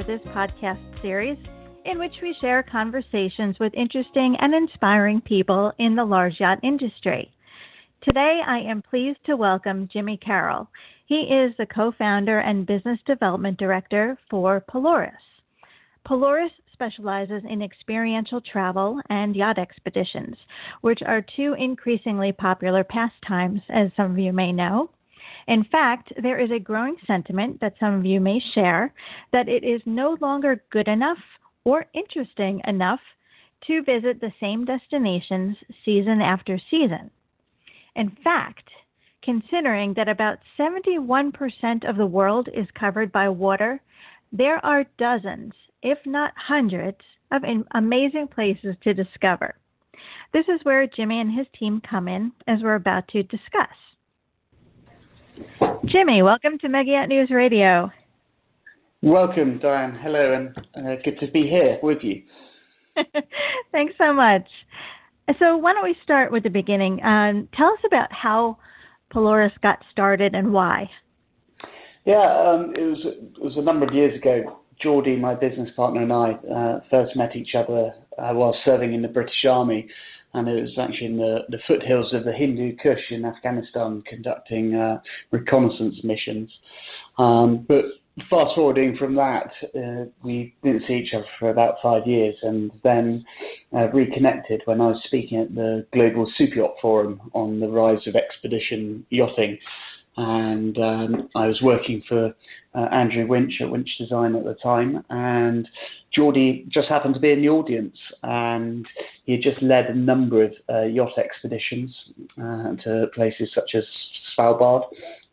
for this podcast series, in which we share conversations with interesting and inspiring people in the large yacht industry. Today, I am pleased to welcome Jimmy Carroll. He is the co founder and business development director for Polaris. Polaris specializes in experiential travel and yacht expeditions, which are two increasingly popular pastimes, as some of you may know. In fact, there is a growing sentiment that some of you may share that it is no longer good enough or interesting enough to visit the same destinations season after season. In fact, considering that about 71% of the world is covered by water, there are dozens, if not hundreds, of amazing places to discover. This is where Jimmy and his team come in, as we're about to discuss. Jimmy, welcome to Mega Yacht News Radio. Welcome, Diane. Hello, and uh, good to be here with you. Thanks so much. So, why don't we start with the beginning? Um, tell us about how Polaris got started and why. Yeah, um, it was it was a number of years ago. Geordie, my business partner, and I uh, first met each other uh, while serving in the British Army, and it was actually in the, the foothills of the Hindu Kush in Afghanistan conducting uh, reconnaissance missions. Um, but fast forwarding from that, uh, we didn't see each other for about five years, and then uh, reconnected when I was speaking at the Global Super Yacht Forum on the rise of expedition yachting. And um, I was working for uh, Andrew Winch at Winch Design at the time, and Geordie just happened to be in the audience, and he had just led a number of uh, yacht expeditions uh, to places such as Svalbard.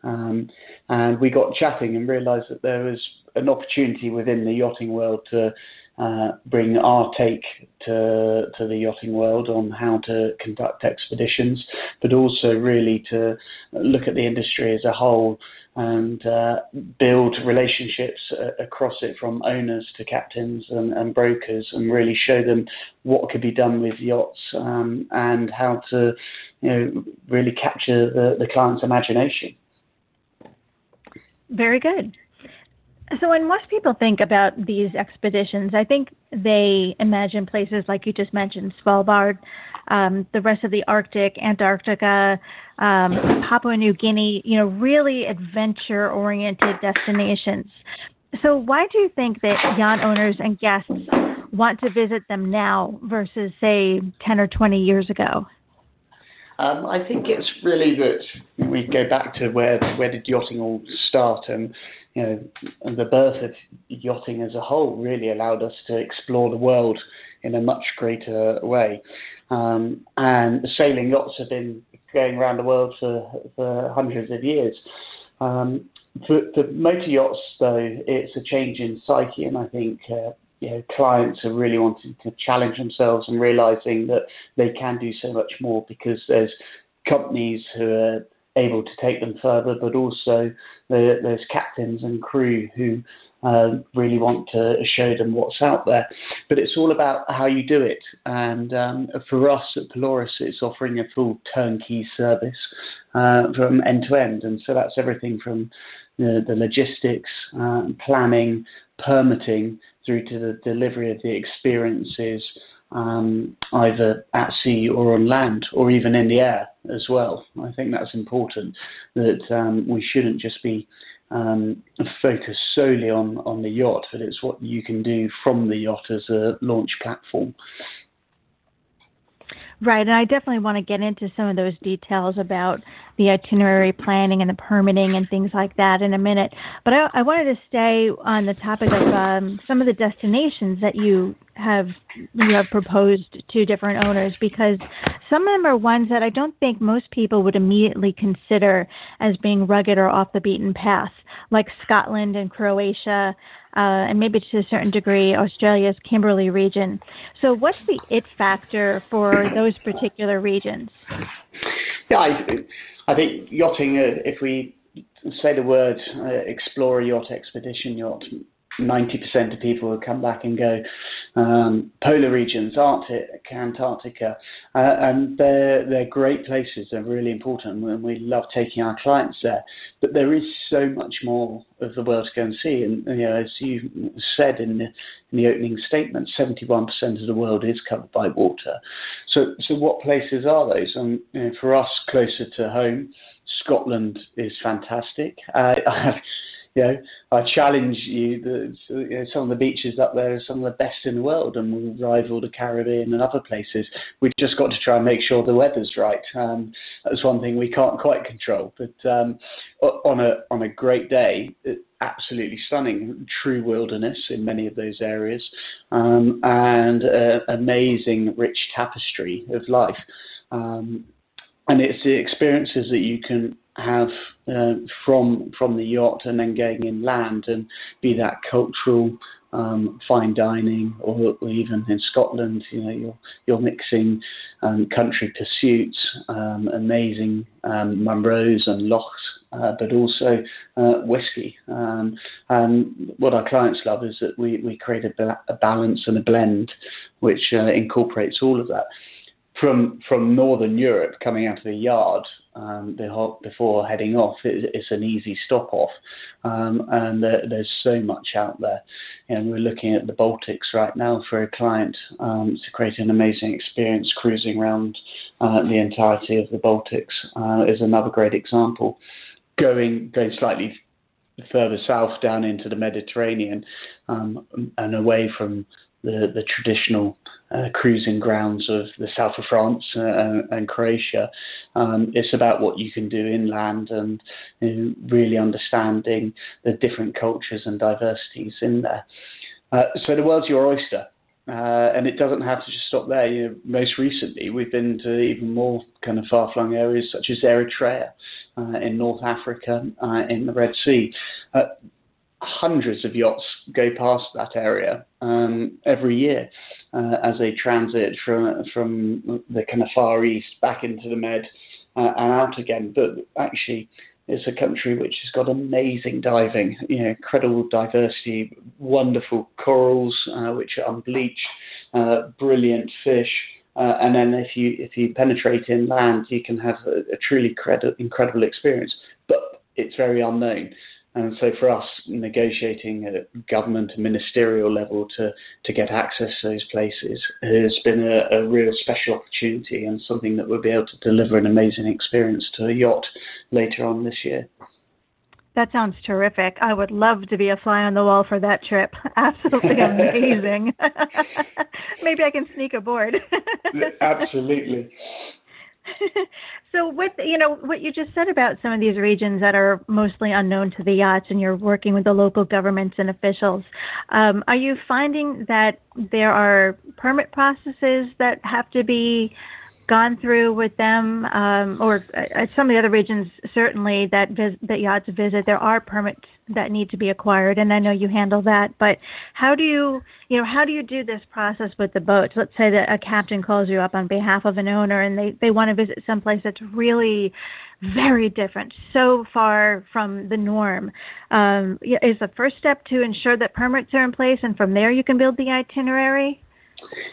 Um, and we got chatting and realised that there was an opportunity within the yachting world to uh, bring our take to to the yachting world on how to conduct expeditions, but also really to look at the industry as a whole and uh, build relationships uh, across it from owners to captains and, and, brokers and really show them what could be done with yachts um, and how to you know really capture the, the client's imagination. Very good. So, when most people think about these expeditions, I think they imagine places like you just mentioned, Svalbard, um, the rest of the Arctic, Antarctica, um, Papua New Guinea, you know, really adventure oriented destinations. So, why do you think that yacht owners and guests want to visit them now versus, say, 10 or 20 years ago? Um, I think it's really that we go back to where where did yachting all start, and you know, and the birth of yachting as a whole really allowed us to explore the world in a much greater way. Um, and sailing yachts have been going around the world for, for hundreds of years. Um, for, for motor yachts, though, it's a change in psyche, and I think uh, you know, clients are really wanting to challenge themselves and realizing that they can do so much more because there's companies who are able to take them further, but also the, there's captains and crew who uh, really want to show them what's out there. But it's all about how you do it. And um, for us at Polaris, it's offering a full turnkey service uh, from end to end. And so that's everything from the, the logistics, uh, planning, permitting, through to the delivery of the experiences um, either at sea or on land or even in the air as well. I think that's important that um, we shouldn't just be um, focused solely on, on the yacht, but it's what you can do from the yacht as a launch platform. Right, and I definitely want to get into some of those details about the itinerary planning and the permitting and things like that in a minute. But I, I wanted to stay on the topic of um, some of the destinations that you have you have proposed to different owners because some of them are ones that I don't think most people would immediately consider as being rugged or off the beaten path, like Scotland and Croatia, uh, and maybe to a certain degree, Australia's Kimberley region. So, what's the it factor for those particular regions? Yeah, I, I think yachting, uh, if we say the word uh, explorer yacht, expedition yacht, 90% of people will come back and go um, polar regions, Arctic, Antarctica, uh, and they're they're great places. They're really important, and we love taking our clients there. But there is so much more of the world to go and see, and you know, as you said in the, in the opening statement, 71% of the world is covered by water. So, so what places are those? And you know, for us, closer to home, Scotland is fantastic. Uh, I have you know, I challenge you that you know, some of the beaches up there are some of the best in the world and will rival the Caribbean and other places. We've just got to try and make sure the weather's right. Um, that's one thing we can't quite control. But um, on a on a great day, absolutely stunning, true wilderness in many of those areas, um, and uh, amazing rich tapestry of life. Um, and it's the experiences that you can have uh, from from the yacht and then going inland and be that cultural um, fine dining or, even in Scotland you know you're you're mixing um, country pursuits um, amazing um, Munros and lochs uh, but also uh, whiskey. Um, and what our clients love is that we, we create a, a balance and a blend which uh, incorporates all of that from from Northern Europe coming out of the yard um, before heading off, it, it's an easy stop off, um, and there, there's so much out there. And we're looking at the Baltics right now for a client um, to create an amazing experience cruising around uh, the entirety of the Baltics. Uh, is another great example. Going going slightly further south down into the Mediterranean um, and away from the, the traditional uh, cruising grounds of the south of France uh, and Croatia. Um, it's about what you can do inland and you know, really understanding the different cultures and diversities in there. Uh, so the world's your oyster. Uh, and it doesn't have to just stop there. You know, most recently, we've been to even more kind of far-flung areas such as Eritrea uh, in North Africa, uh, in the Red Sea hundreds of yachts go past that area um, every year uh, as they transit from from the kind of far east back into the Med uh, and out again. But actually, it's a country which has got amazing diving, you know, incredible diversity, wonderful corals uh, which are unbleached, uh, brilliant fish. Uh, and then if you if you penetrate inland, you can have a, a truly credi- incredible experience. But it's very unknown. And so for us, negotiating at government and ministerial level to, to get access to those places has been a, a, real special opportunity and something that we'll be able to deliver an amazing experience to a yacht later on this year. That sounds terrific. I would love to be a fly on the wall for that trip. Absolutely amazing. Maybe I can sneak aboard. Absolutely. so with you know what you just said about some of these regions that are mostly unknown to the yachts and you're working with the local governments and officials um, are you finding that there are permit processes that have to be gone through with them, um, or uh, some of the other regions certainly that vis- that yachts visit, there are permits that need to be acquired, and I know you handle that. But how do you, you know, how do you do this process with the boats? Let's say that a captain calls you up on behalf of an owner, and they they want to visit someplace that's really very different, so far from the norm. Um, is the first step to ensure that permits are in place, and from there you can build the itinerary?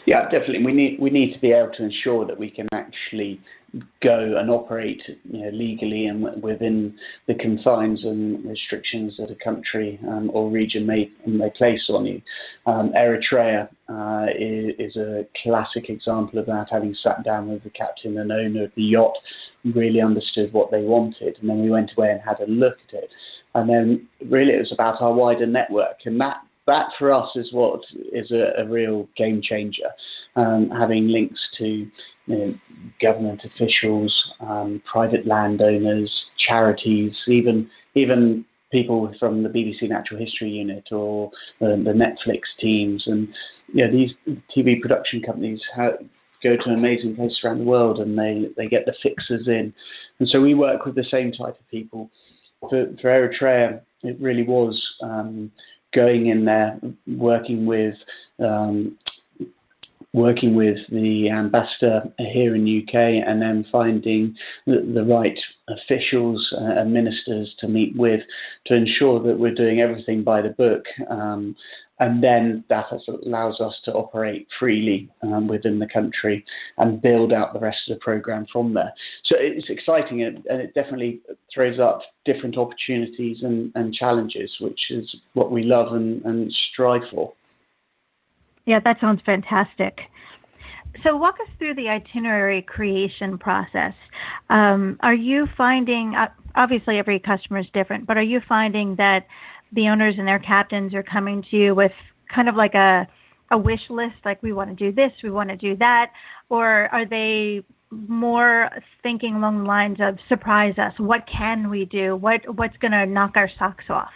Yeah, definitely. We need we need to be able to ensure that we can actually go and operate you know, legally and within the confines and restrictions that a country um, or region may may place on you. Um, Eritrea uh, is, is, a classic example of that. Having sat down with the captain and owner of the yacht, really understood what they wanted, and then we went away and had a look at it. And then really it was about our wider network, and that that for us is what is a, a real game changer. Um, having links to you know, government officials, um, private landowners, charities, even even people from the BBC Natural History Unit or the, the Netflix teams, and you know, these TV production companies have, go to amazing places around the world and they, they get the fixers in. And so we work with the same type of people. For, for Eritrea, it really was um, going in there, working with um, working with the ambassador here in the UK and then finding the, the right officials and ministers to meet with to ensure that we're doing everything by the book. Um, and then that allows us to operate freely um, within the country and build out the rest of the program from there. So it's exciting and, and it definitely throws up different opportunities and, and, challenges, which is what we love and, and strive for. Yeah, that sounds fantastic. So, walk us through the itinerary creation process. Um, are you finding, uh, obviously, every customer is different, but are you finding that the owners and their captains are coming to you with kind of like a a wish list like we want to do this we want to do that or are they more thinking along the lines of surprise us what can we do? What what's going to knock our socks off?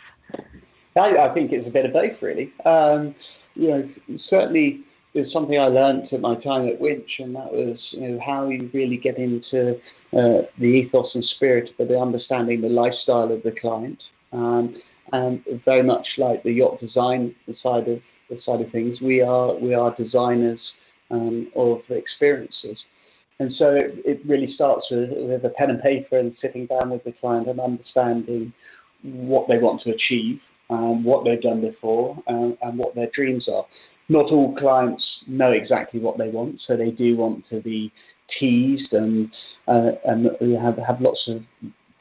I, I, think it's a bit of both really. Um, you know certainly there's something I learned at my time at Winch, and that was you know how you really get into uh, the ethos and spirit of the understanding the lifestyle of the client, um, and very much like the yacht design side of the side of things, we are we are designers um, of experiences. And so it, it really starts with, with a pen and paper and sitting down with the client and understanding what they want to achieve, um, what they've done before, um, and what their dreams are. Not all clients know exactly what they want, so they do want to be teased and uh, and have have lots of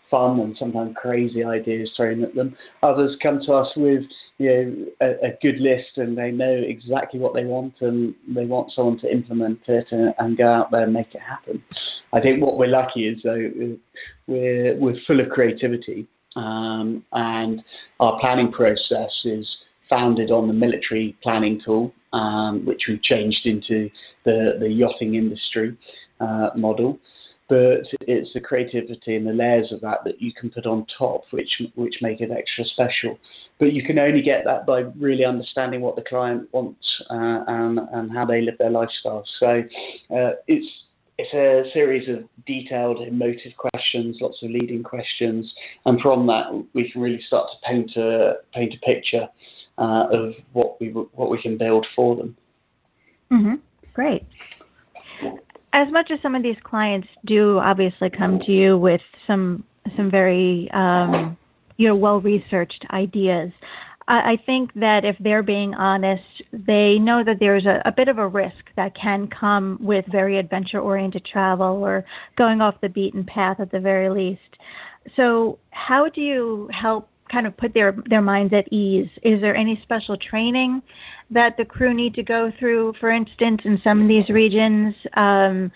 fun and sometimes crazy ideas thrown at them. Others come to us with you know a, a, good list and they know exactly what they want and they want someone to implement it and, and go out there and make it happen. I think what we're lucky is though we're we're full of creativity um, and our planning process is founded on the military planning tool, um, which we've changed into the the yachting industry uh, model but it's the creativity and the layers of that that you can put on top, which which make it extra special. But you can only get that by really understanding what the client wants uh, and and how they live their lifestyle. So uh, it's it's a series of detailed, emotive questions, lots of leading questions, and from that we can really start to paint a paint a picture uh, of what we what we can build for them. Mm-hmm. Great as much as some of these clients do obviously come to you with some some very um, you know well researched ideas, I, I, think that if they're being honest, they know that there's a, a bit of a risk that can come with very adventure oriented travel or going off the beaten path at the very least. So, how do you help kind of put their their minds at ease? Is there any special training that the crew need to go through? For instance, in some of these regions, um,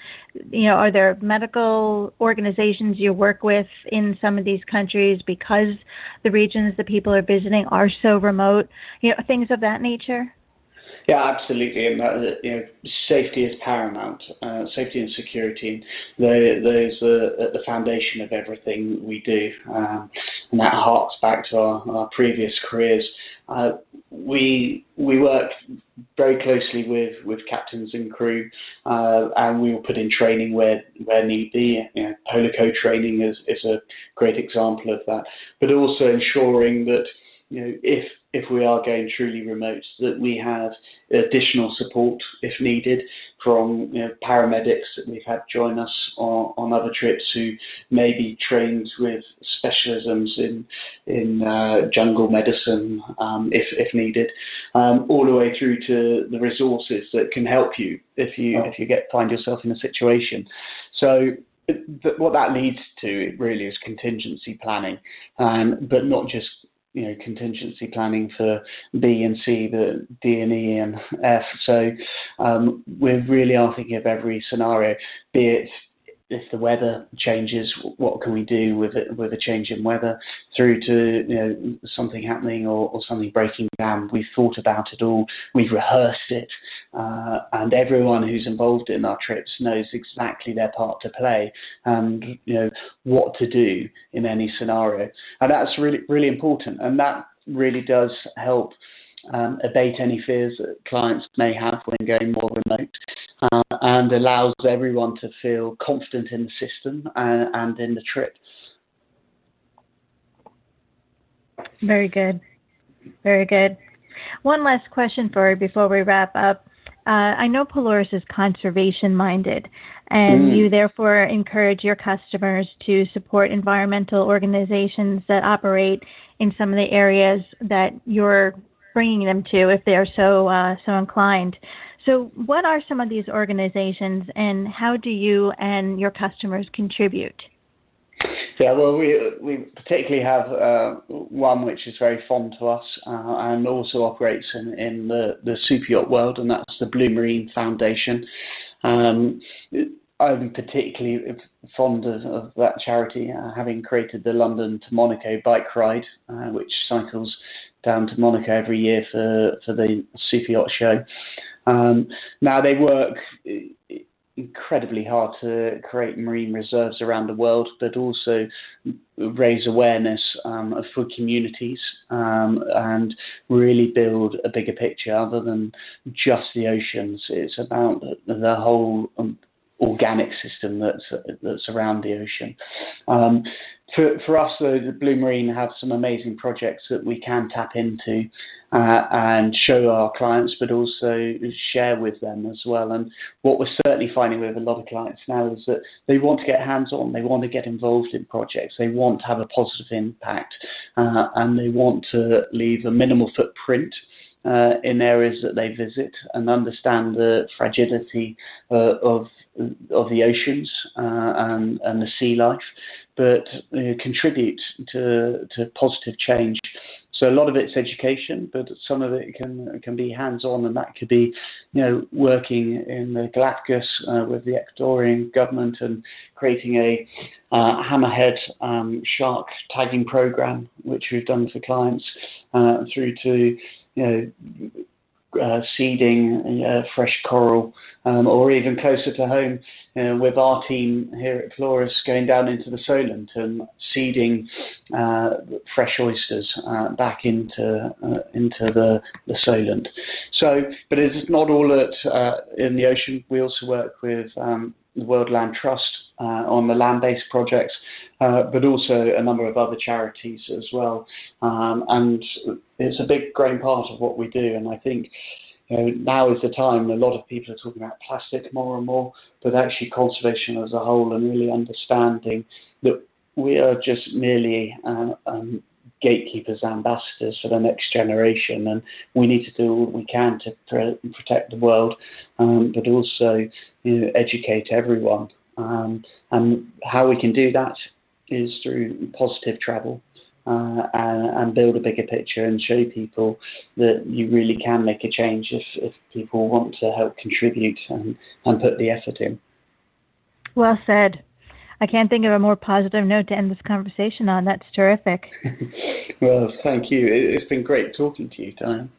you know, are there medical organizations you work with in some of these countries because the regions the people are visiting are so remote? You know, things of that nature. Yeah, absolutely, and that, you know, safety is paramount. Uh, safety and security, those are at the foundation of everything we do, um, and that harks back to our, our previous careers. Uh, we we work very closely with, with captains and crew, uh, and we will put in training where where need be. You know, Polar training is is a great example of that, but also ensuring that you know if if we are going truly remote, that we have additional support if needed from you know, paramedics that we've had join us on, on other trips who may be trained with specialisms in in uh, jungle medicine um, if if needed, um, all the way through to the resources that can help you if you oh. if you get find yourself in a situation. So what that leads to really is contingency planning, um, but not just you know contingency planning for B and C, the D and E and F. So um, we really are thinking of every scenario, be it if the weather changes, what can we do with it, with a change in weather, through to you know something happening or, or something breaking down. We've thought about it all, we've rehearsed it, uh, and everyone who's involved in our trips knows exactly their part to play and you know what to do in any scenario, and that's really really important, and that really does help um, abate any fears that clients may have when going more remote uh, and allows everyone to feel confident in the system and, uh, and in the trip. Very good. Very good. One last question for you before we wrap up. uh, I know Polaris is conservation minded, and mm. you therefore encourage your customers to support environmental organizations that operate in some of the areas that you're bringing them to if they are so uh, so inclined. So, what are some of these organizations, and how do you and your customers contribute? Yeah, well, we we particularly have uh, one which is very fond to us uh, and also operates in, in the, the super yacht world, and that's the Blue Marine Foundation. Um, I'm particularly fond of, of that charity, uh, having created the London to Monaco bike ride, uh, which cycles down to Monaco every year for, for the super yacht show. Um, now they work incredibly hard to create marine reserves around the world, but also raise awareness um, for communities um, and really build a bigger picture other than just the oceans. It's about the, the whole um, organic system that's that's around the ocean. Um, for for us, though, the Blue Marine have some amazing projects that we can tap into uh, and show our clients, but also share with them as well. And what we're certainly finding with a lot of clients now is that they want to get hands on, they want to get involved in projects, they want to have a positive impact, uh, and they want to leave a minimal footprint uh, in areas that they visit and understand the fragility uh, of of the oceans uh, and and the sea life, but uh, contribute to to positive change. So a lot of it's education, but some of it can can be hands-on, and that could be, you know, working in the Galapagos uh, with the Ecuadorian government and creating a uh, hammerhead um, shark tagging program, which we've done for clients, through to you know, uh, seeding uh, fresh coral, um, or even closer to home, you know, with our team here at Polaris going down into the Solent and seeding uh, fresh oysters uh, back into uh, into the, the Solent. So, but it's not all at uh, in the ocean. We also work with um, the World Land Trust uh, on the land-based projects, uh, but also a number of other charities as well. Um, and it's a big growing part of what we do. And I think you know, now is the time. A lot of people are talking about plastic more and more, but actually conservation as a whole, and really understanding that we are just merely uh, um, gatekeepers, ambassadors for the next generation, and we need to do all we can to pr- protect the world, um, but also you know, educate everyone. Um, and how we can do that is through positive travel uh, and, and, build a bigger picture and show people that you really can make a change if, if people want to help contribute and, and put the effort in. Well said. I can't think of a more positive note to end this conversation on. That's terrific. well, thank you. It's been great talking to you, Diane.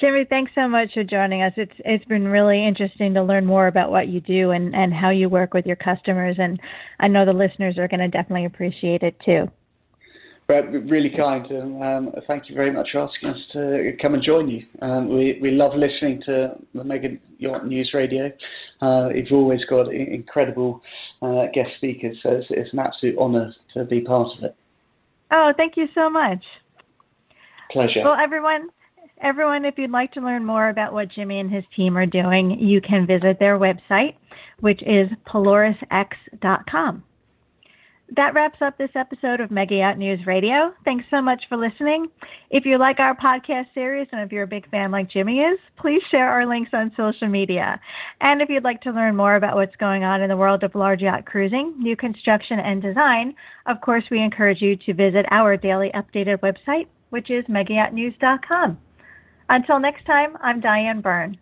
Jimmy, thanks so much for joining us. It's it's been really interesting to learn more about what you do and, and how you work with your customers and I know the listeners are going to definitely appreciate it too. But really kind, and um, thank you very much for asking us to come and join you. Um, we we love listening to the Mega Yacht News Radio. Uh, you've always got incredible uh, guest speakers, so it's, it's an absolute honour to be part of it. Oh, thank you so much. Pleasure. Well, everyone, Everyone, if you'd like to learn more about what Jimmy and his team are doing, you can visit their website, which is polarisx.com. That wraps up this episode of Mega News Radio. Thanks so much for listening. If you like our podcast series and if you're a big fan like Jimmy is, please share our links on social media. And if you'd like to learn more about what's going on in the world of large yacht cruising, new construction, and design, of course, we encourage you to visit our daily updated website, which is megayachtnews.com. Until next time, I'm Diane Byrne.